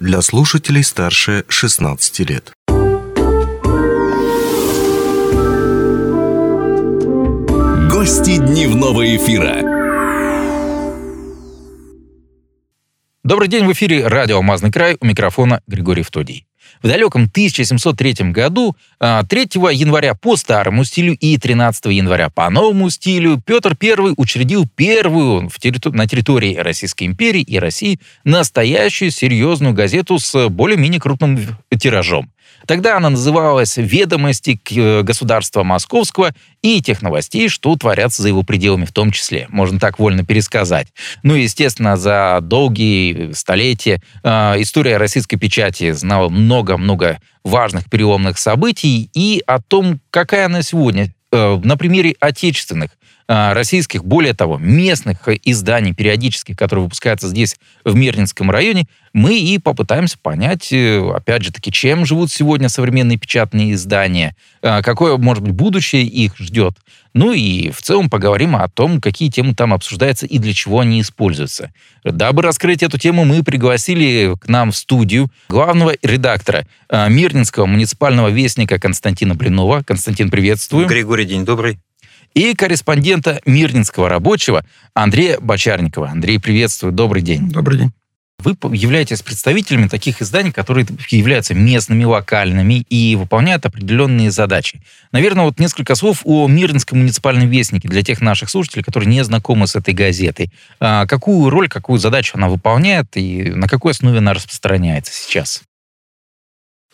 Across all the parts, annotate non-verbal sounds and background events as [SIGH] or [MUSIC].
для слушателей старше 16 лет. Гости дневного эфира. Добрый день, в эфире радио «Алмазный край», у микрофона Григорий Втодий. В далеком 1703 году, 3 а, января по старому стилю и 13 января по новому стилю, Петр I учредил первую на территории Российской империи и России настоящую серьезную газету с более-менее крупным тиражом. Тогда она называлась «Ведомости э, государства Московского» и тех новостей, что творятся за его пределами в том числе. Можно так вольно пересказать. Ну и, естественно, за долгие столетия э, история российской печати знала много-много важных переломных событий и о том, какая она сегодня э, на примере отечественных российских, более того, местных изданий периодических, которые выпускаются здесь, в Мирнинском районе, мы и попытаемся понять, э, опять же таки, чем живут сегодня современные печатные издания, а, какое, может быть, будущее их ждет. Ну и в целом поговорим о том, какие темы там обсуждаются и для чего они используются. Дабы раскрыть эту тему, мы пригласили к нам в студию главного редактора а, Мирнинского муниципального вестника Константина Блинова. Константин, приветствую. Григорий, день добрый и корреспондента Мирнинского рабочего Андрея Бочарникова. Андрей, приветствую, добрый день. Добрый день. Вы являетесь представителями таких изданий, которые являются местными, локальными и выполняют определенные задачи. Наверное, вот несколько слов о Мирнинском муниципальном вестнике для тех наших слушателей, которые не знакомы с этой газетой. А какую роль, какую задачу она выполняет и на какой основе она распространяется сейчас?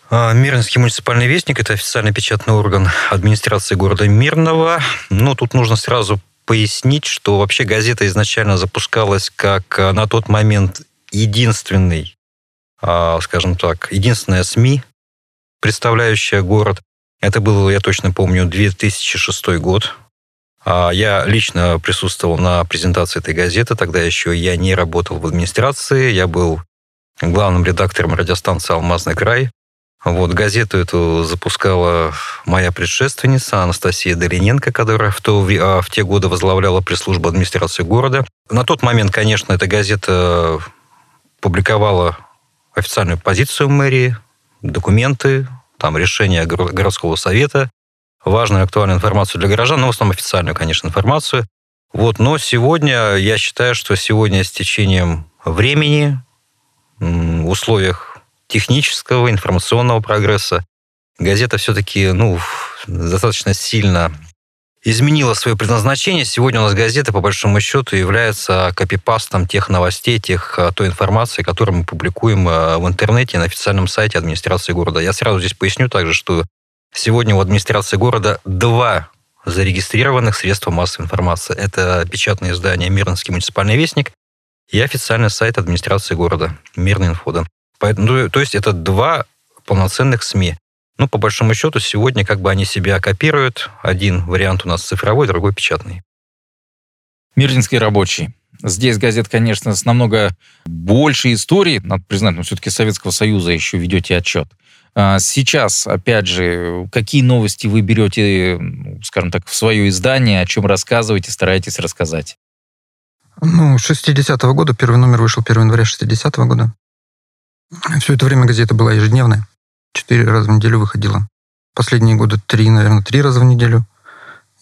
А, Мирнинский муниципальный вестник – это официальный печатный орган администрации города Мирного. Но тут нужно сразу пояснить, что вообще газета изначально запускалась как а, на тот момент единственный, а, скажем так, единственная СМИ, представляющая город. Это был, я точно помню, 2006 год. Я лично присутствовал на презентации этой газеты. Тогда еще я не работал в администрации. Я был главным редактором радиостанции «Алмазный край». Вот, газету эту запускала моя предшественница Анастасия Долиненко, которая в, то, а, в те годы возглавляла пресс-службу администрации города. На тот момент, конечно, эта газета публиковала официальную позицию мэрии, документы, там решения городского совета, важную актуальную информацию для горожан, но в основном официальную, конечно, информацию. Вот, но сегодня, я считаю, что сегодня с течением времени, в условиях технического, информационного прогресса. Газета все-таки ну, достаточно сильно изменила свое предназначение. Сегодня у нас газета, по большому счету, является копипастом тех новостей, тех, а, той информации, которую мы публикуем а, в интернете на официальном сайте администрации города. Я сразу здесь поясню также, что сегодня у администрации города два зарегистрированных средства массовой информации. Это печатное издание «Мирнинский муниципальный вестник» и официальный сайт администрации города «Мирный инфода». Поэтому, ну, то есть это два полноценных СМИ. Ну, по большому счету, сегодня как бы они себя копируют. Один вариант у нас цифровой, другой печатный. Мирнинский рабочий. Здесь газет, конечно, с намного большей историей, надо признать, но все-таки Советского Союза еще ведете отчет. А сейчас, опять же, какие новости вы берете, скажем так, в свое издание, о чем рассказываете, стараетесь рассказать? Ну, 60-го года, первый номер вышел 1 января 60-го года. Все это время газета была ежедневная. Четыре раза в неделю выходила. Последние годы три, наверное, три раза в неделю.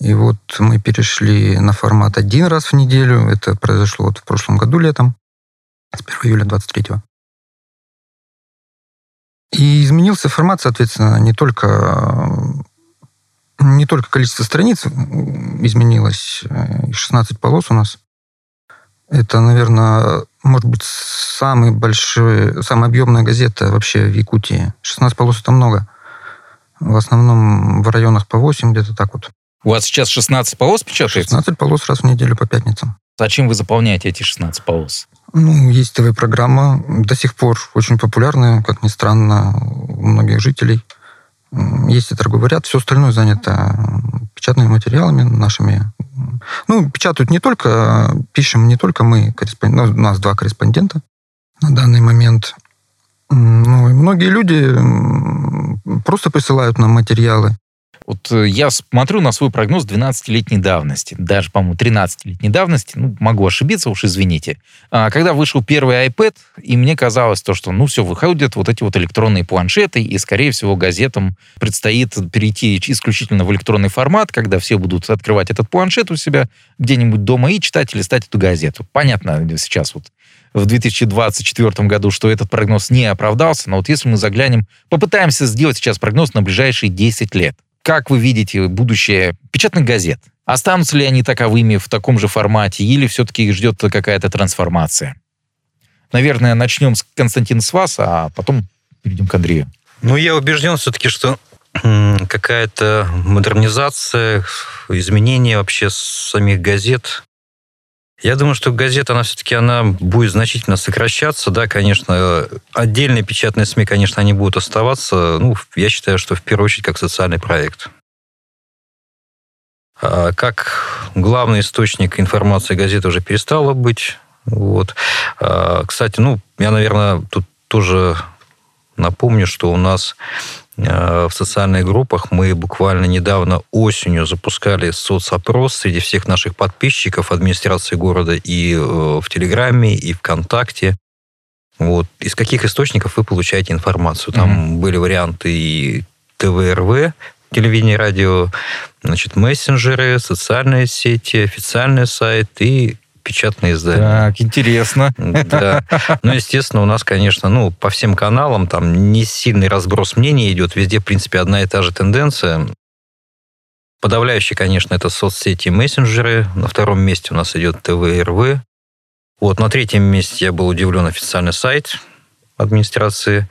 И вот мы перешли на формат один раз в неделю. Это произошло вот в прошлом году летом, с 1 июля 23 И изменился формат, соответственно, не только, не только количество страниц изменилось, 16 э, полос у нас. Это, наверное, может быть, самый большой, самая объемная газета вообще в Якутии. 16 полос это много. В основном в районах по 8, где-то так вот. У вас сейчас 16 полос печатается? 16 полос раз в неделю по пятницам. Зачем вы заполняете эти 16 полос? Ну, есть ТВ-программа, до сих пор очень популярная, как ни странно, у многих жителей. Есть и торговый ряд, все остальное занято печатными материалами нашими. Ну, печатают не только, пишем не только мы, корреспонд... ну, у нас два корреспондента на данный момент. Ну, и многие люди просто присылают нам материалы. Вот э, я смотрю на свой прогноз 12-летней давности, даже, по-моему, 13-летней давности, ну, могу ошибиться, уж извините. А, когда вышел первый iPad, и мне казалось то, что, ну, все, выходят вот эти вот электронные планшеты, и, скорее всего, газетам предстоит перейти исключительно в электронный формат, когда все будут открывать этот планшет у себя где-нибудь дома и читать или листать эту газету. Понятно сейчас вот в 2024 году, что этот прогноз не оправдался, но вот если мы заглянем, попытаемся сделать сейчас прогноз на ближайшие 10 лет. Как вы видите будущее печатных газет? Останутся ли они таковыми в таком же формате или все-таки их ждет какая-то трансформация? Наверное, начнем с Константина с вас, а потом перейдем к Андрею. Ну, я убежден все-таки, что какая-то модернизация, изменение вообще самих газет я думаю, что газета, она все-таки она будет значительно сокращаться. Да, конечно, отдельные печатные СМИ, конечно, они будут оставаться. Ну, я считаю, что в первую очередь как социальный проект. А как главный источник информации газеты уже перестала быть. Вот. А, кстати, ну, я, наверное, тут тоже напомню, что у нас Э, в социальных группах. Мы буквально недавно осенью запускали соцопрос среди всех наших подписчиков администрации города и э, в Телеграме, и ВКонтакте. Вот. Из каких источников вы получаете информацию? Там mm-hmm. были варианты и ТВРВ, телевидение, радио, значит, мессенджеры, социальные сети, официальный сайт и печатные издания. Так, интересно. Да. Ну, естественно, у нас, конечно, ну, по всем каналам там не сильный разброс мнений идет. Везде, в принципе, одна и та же тенденция. Подавляющий, конечно, это соцсети и мессенджеры. На втором месте у нас идет ТВ и РВ. Вот, на третьем месте я был удивлен официальный сайт администрации.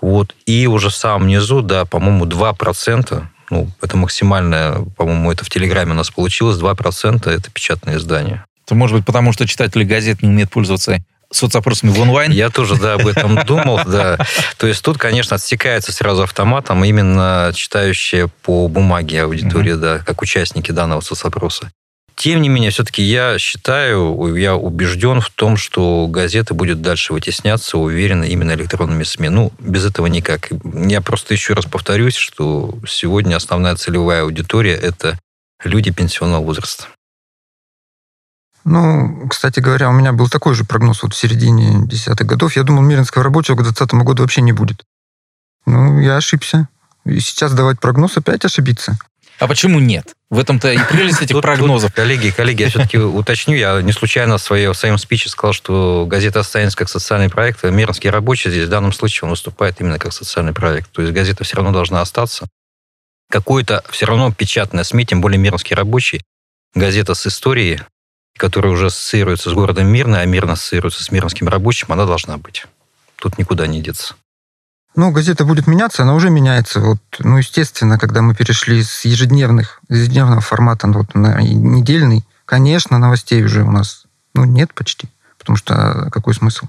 Вот, и уже в самом низу, да, по-моему, 2%, ну, это максимальное, по-моему, это в Телеграме у нас получилось, 2% это печатные издания. Это может быть потому, что читатели газет не умеют пользоваться соцопросами в онлайн? Я тоже, да, об этом думал, да. То есть тут, конечно, отсекается сразу автоматом именно читающие по бумаге аудитория, да, как участники данного соцопроса. Тем не менее, все-таки я считаю, я убежден в том, что газеты будет дальше вытесняться, уверенно, именно электронными СМИ. Ну, без этого никак. Я просто еще раз повторюсь, что сегодня основная целевая аудитория – это люди пенсионного возраста. Ну, кстати говоря, у меня был такой же прогноз вот в середине десятых годов. Я думал, Миринского рабочего к 2020 году вообще не будет. Ну, я ошибся. И сейчас давать прогноз опять ошибиться. А почему нет? В этом-то и прелесть этих прогнозов. коллеги, коллеги, я все-таки [LAUGHS] уточню. Я не случайно в, своей, в своем спиче сказал, что газета останется как социальный проект. А Мирнский рабочий здесь в данном случае он выступает именно как социальный проект. То есть газета все равно должна остаться. Какой-то все равно печатная СМИ, тем более Мирнский рабочий, газета с историей, которая уже ассоциируется с городом Мирный, а Мирно ассоциируется с мирнским рабочим, она должна быть. Тут никуда не деться. Ну, газета будет меняться, она уже меняется. Вот, ну, естественно, когда мы перешли с ежедневных, ежедневного формата вот, на недельный, конечно, новостей уже у нас ну, нет почти. Потому что а, какой смысл?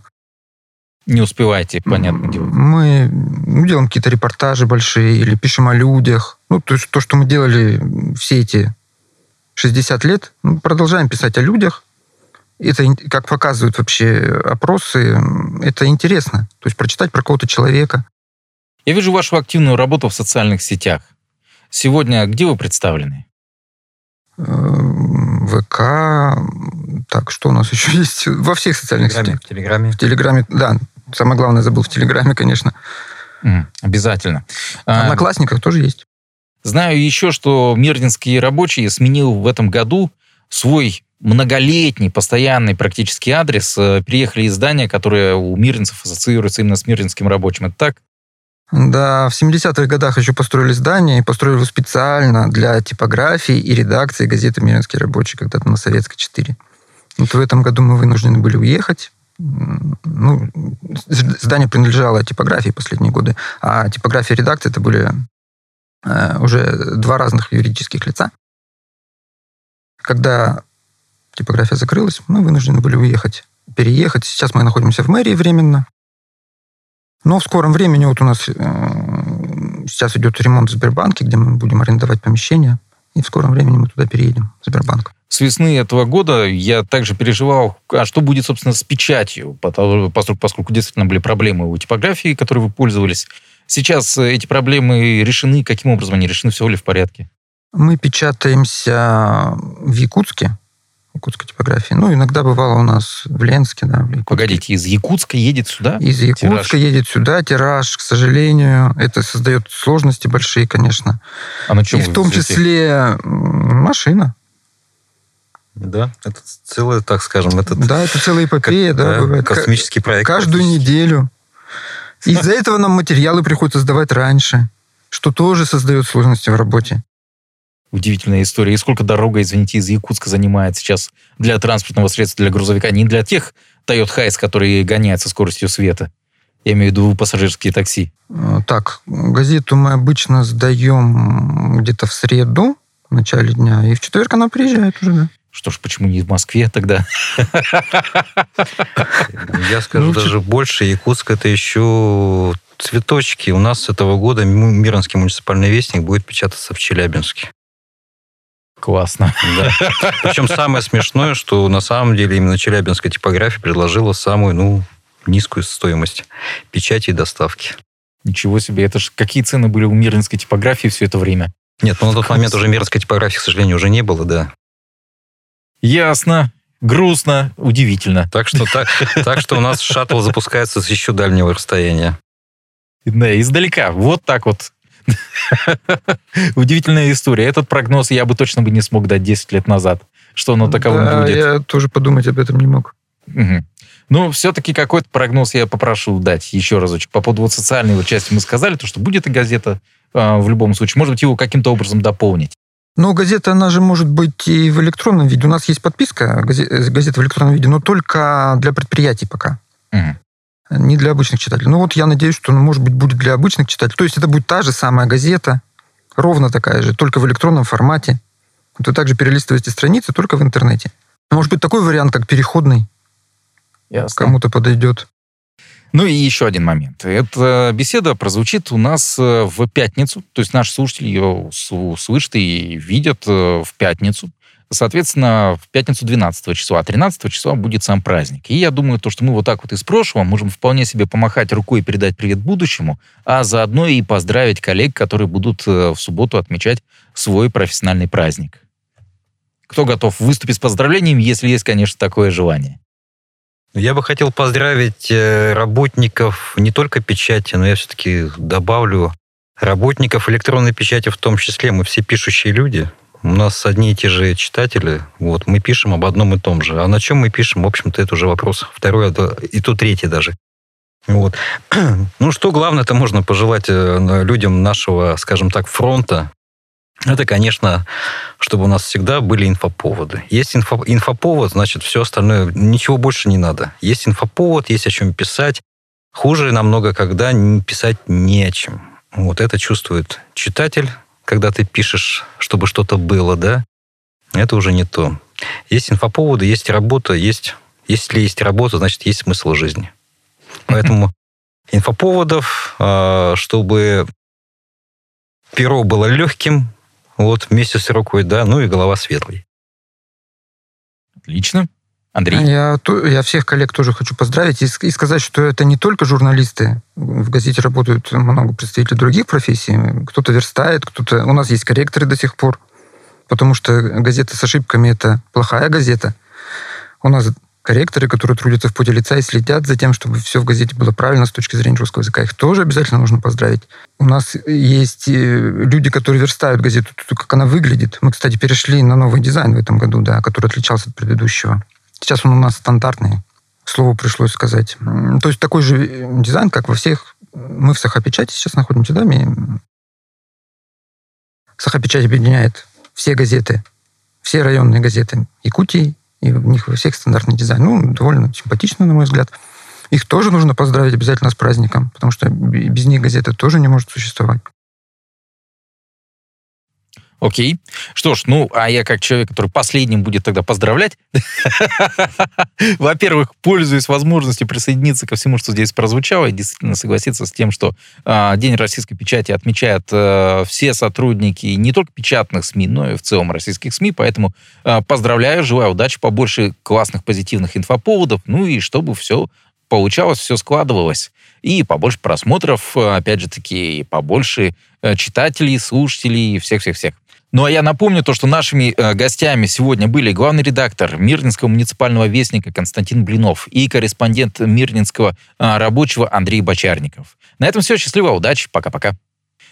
Не успеваете, понятно. Мы ну, делаем какие-то репортажи большие или пишем о людях. Ну, то есть то, что мы делали все эти 60 лет, мы продолжаем писать о людях. Это, как показывают вообще опросы, это интересно. То есть прочитать про какого-то человека. Я вижу вашу активную работу в социальных сетях. Сегодня где вы представлены? Э, ВК, так, что у нас еще [LAUGHS] есть? Во всех социальных в сетях. В Телеграме. В Телеграме, да. Самое главное забыл в Телеграме, конечно. Обязательно. В Одноклассниках а, тоже есть. Знаю еще, что Мирнинский рабочий сменил в этом году свой многолетний, постоянный практически адрес. Э, переехали из здания, которое у мирнинцев ассоциируется именно с Мирнинским рабочим. Это так? Да, в 70-х годах еще построили здание, и построили его специально для типографии и редакции газеты «Мирнинский рабочий», когда-то на Советской 4. Вот в этом году мы вынуждены были уехать. Ну, здание принадлежало типографии последние годы, а типография и редакция это были уже два разных юридических лица. Когда типография закрылась, мы вынуждены были уехать, переехать. Сейчас мы находимся в мэрии временно. Но в скором времени вот у нас э, сейчас идет ремонт в Сбербанке, где мы будем арендовать помещение. И в скором времени мы туда переедем, в Сбербанк. С весны этого года я также переживал, а что будет, собственно, с печатью, поскольку, поскольку действительно были проблемы у типографии, которой вы пользовались. Сейчас э, эти проблемы решены? Каким образом они решены? Все ли в порядке? Мы печатаемся в Якутске, якутской типографии. Ну, иногда бывало у нас в Ленске, да. В Якутске. Погодите, из Якутска едет сюда? Из Якутска Тираж. едет сюда тираж, к сожалению. Это создает сложности большие, конечно. А на чем И в том числе м, машина. Да, это целое, так скажем, это Да, это целая эпопея, да, бывает. космический проект. Каждую неделю. Из-за этого нам материалы приходится сдавать раньше, что тоже создает сложности в работе. Удивительная история. И сколько дорога, извините, из Якутска занимает сейчас для транспортного средства, для грузовика? Не для тех Toyota Hiace, которые гоняют со скоростью света. Я имею в виду пассажирские такси. Э, Так, газету мы обычно сдаем где-то в среду, в начале дня, и в четверг она приезжает уже, да. Что ж, почему не в Москве тогда? [LAUGHS] Я скажу Ну, даже больше. Якутск это еще цветочки. У нас с этого года М- Миронский муниципальный вестник будет печататься в Челябинске. Классно. Да. Причем самое смешное, что на самом деле именно челябинская типография предложила самую, ну, низкую стоимость печати и доставки. Ничего себе. Это ж какие цены были у мирнинской типографии все это время? Нет, ну на тот момент уже миронской типографии, к сожалению, уже не было, да. Ясно. Грустно. Удивительно. Так что, так, так что у нас шаттл запускается с еще дальнего расстояния. Да, издалека. Вот так вот. Удивительная история. Этот прогноз я бы точно бы не смог дать 10 лет назад, что оно таковым Да, будет. я тоже подумать об этом не мог. Мгм. Ну, все-таки какой-то прогноз я попрошу дать еще разочек. По поводу вот социальной вот части мы сказали, то, что будет и газета а, в любом случае. Может быть, его каким-то образом дополнить. Но газета, она же может быть и в электронном виде. У нас есть подписка э, газета в электронном виде, но только для предприятий пока. Мгм. Не для обычных читателей. Ну вот я надеюсь, что, ну, может быть, будет для обычных читателей. То есть это будет та же самая газета, ровно такая же, только в электронном формате. Вы также перелистываете страницы, только в интернете. Может быть, такой вариант, как переходный, Ясно. кому-то подойдет. Ну и еще один момент. Эта беседа прозвучит у нас э, в пятницу, то есть наши слушатели ее услышат и видят э, в пятницу. Соответственно, в пятницу 12 числа, а 13 числа будет сам праздник. И я думаю, то, что мы вот так вот из прошлого можем вполне себе помахать рукой и передать привет будущему, а заодно и поздравить коллег, которые будут э, в субботу отмечать свой профессиональный праздник. Кто готов выступить с поздравлением, если есть, конечно, такое желание? Я бы хотел поздравить э, работников не только печати, но я все-таки добавлю работников электронной печати в том числе. Мы все пишущие люди. У нас одни и те же читатели. Вот, мы пишем об одном и том же. А на чем мы пишем, в общем-то, это уже вопрос. Второй, а и то третий даже. Вот. [CLEARS THROAT] Ну, что главное-то можно пожелать э, людям нашего, скажем так, фронта, это, конечно, чтобы у нас всегда были инфоповоды. Есть инфо, инфоповод, значит, все остальное, ничего больше не надо. Есть инфоповод, есть о чем писать. Хуже намного, когда писать не о чем. Вот это чувствует читатель, когда ты пишешь, чтобы что-то было, да? Это уже не то. Есть инфоповоды, есть работа, есть... Если есть работа, значит, есть смысл жизни. [LAUGHS] Поэтому инфоповодов, а, чтобы перо было легким, вот, вместе с рукой, да, ну и голова светлой. Отлично. Андрей? Я, я всех коллег тоже хочу поздравить и, и сказать, что это не только журналисты. В газете работают много представителей других профессий. Кто-то верстает, кто-то... У нас есть корректоры до сих пор, потому что газета с ошибками – это плохая газета. У нас корректоры, которые трудятся в поте лица и следят за тем, чтобы все в газете было правильно с точки зрения русского языка. Их тоже обязательно нужно поздравить. У нас есть э, люди, которые верстают газету, как она выглядит. Мы, кстати, перешли на новый дизайн в этом году, да, который отличался от предыдущего. Сейчас он у нас стандартный. Слово пришлось сказать. То есть такой же э, дизайн, как во всех... Мы в Сахапечати сейчас находимся, да? ми- Сахапечать объединяет все газеты, все районные газеты Якутии, и в них во всех стандартный дизайн. Ну, довольно симпатично, на мой взгляд. Их тоже нужно поздравить обязательно с праздником, потому что без них газета тоже не может существовать. Окей. Что ж, ну, а я как человек, который последним будет тогда поздравлять, [LAUGHS] во-первых, пользуясь возможностью присоединиться ко всему, что здесь прозвучало, и действительно согласиться с тем, что а, День российской печати отмечают а, все сотрудники не только печатных СМИ, но и в целом российских СМИ, поэтому а, поздравляю, желаю удачи, побольше классных позитивных инфоповодов, ну и чтобы все получалось, все складывалось. и побольше просмотров, опять же таки, побольше читателей, слушателей, всех-всех-всех. Ну а я напомню то, что нашими э, гостями сегодня были главный редактор Мирнинского муниципального вестника Константин Блинов и корреспондент Мирнинского э, рабочего Андрей Бочарников. На этом все. Счастливо, удачи, пока-пока.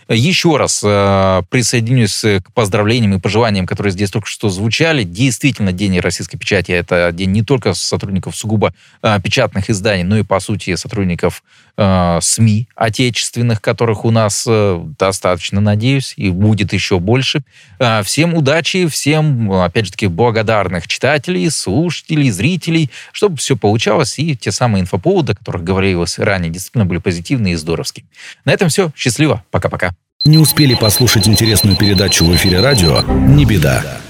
Еще раз э, присоединюсь к поздравлениям и пожеланиям, которые здесь только что звучали. Действительно, День российской печати – это день не только сотрудников сугубо э, печатных изданий, но и, по сути, сотрудников э, СМИ отечественных, которых у нас э, достаточно, надеюсь, и будет еще больше. Э, всем удачи, всем, опять же таки, благодарных читателей, слушателей, зрителей, чтобы все получалось, и те самые инфоповоды, о которых говорилось ранее, действительно были позитивные и здоровские. На этом все. Счастливо. Пока-пока. Не успели послушать интересную передачу в эфире радио? Не беда.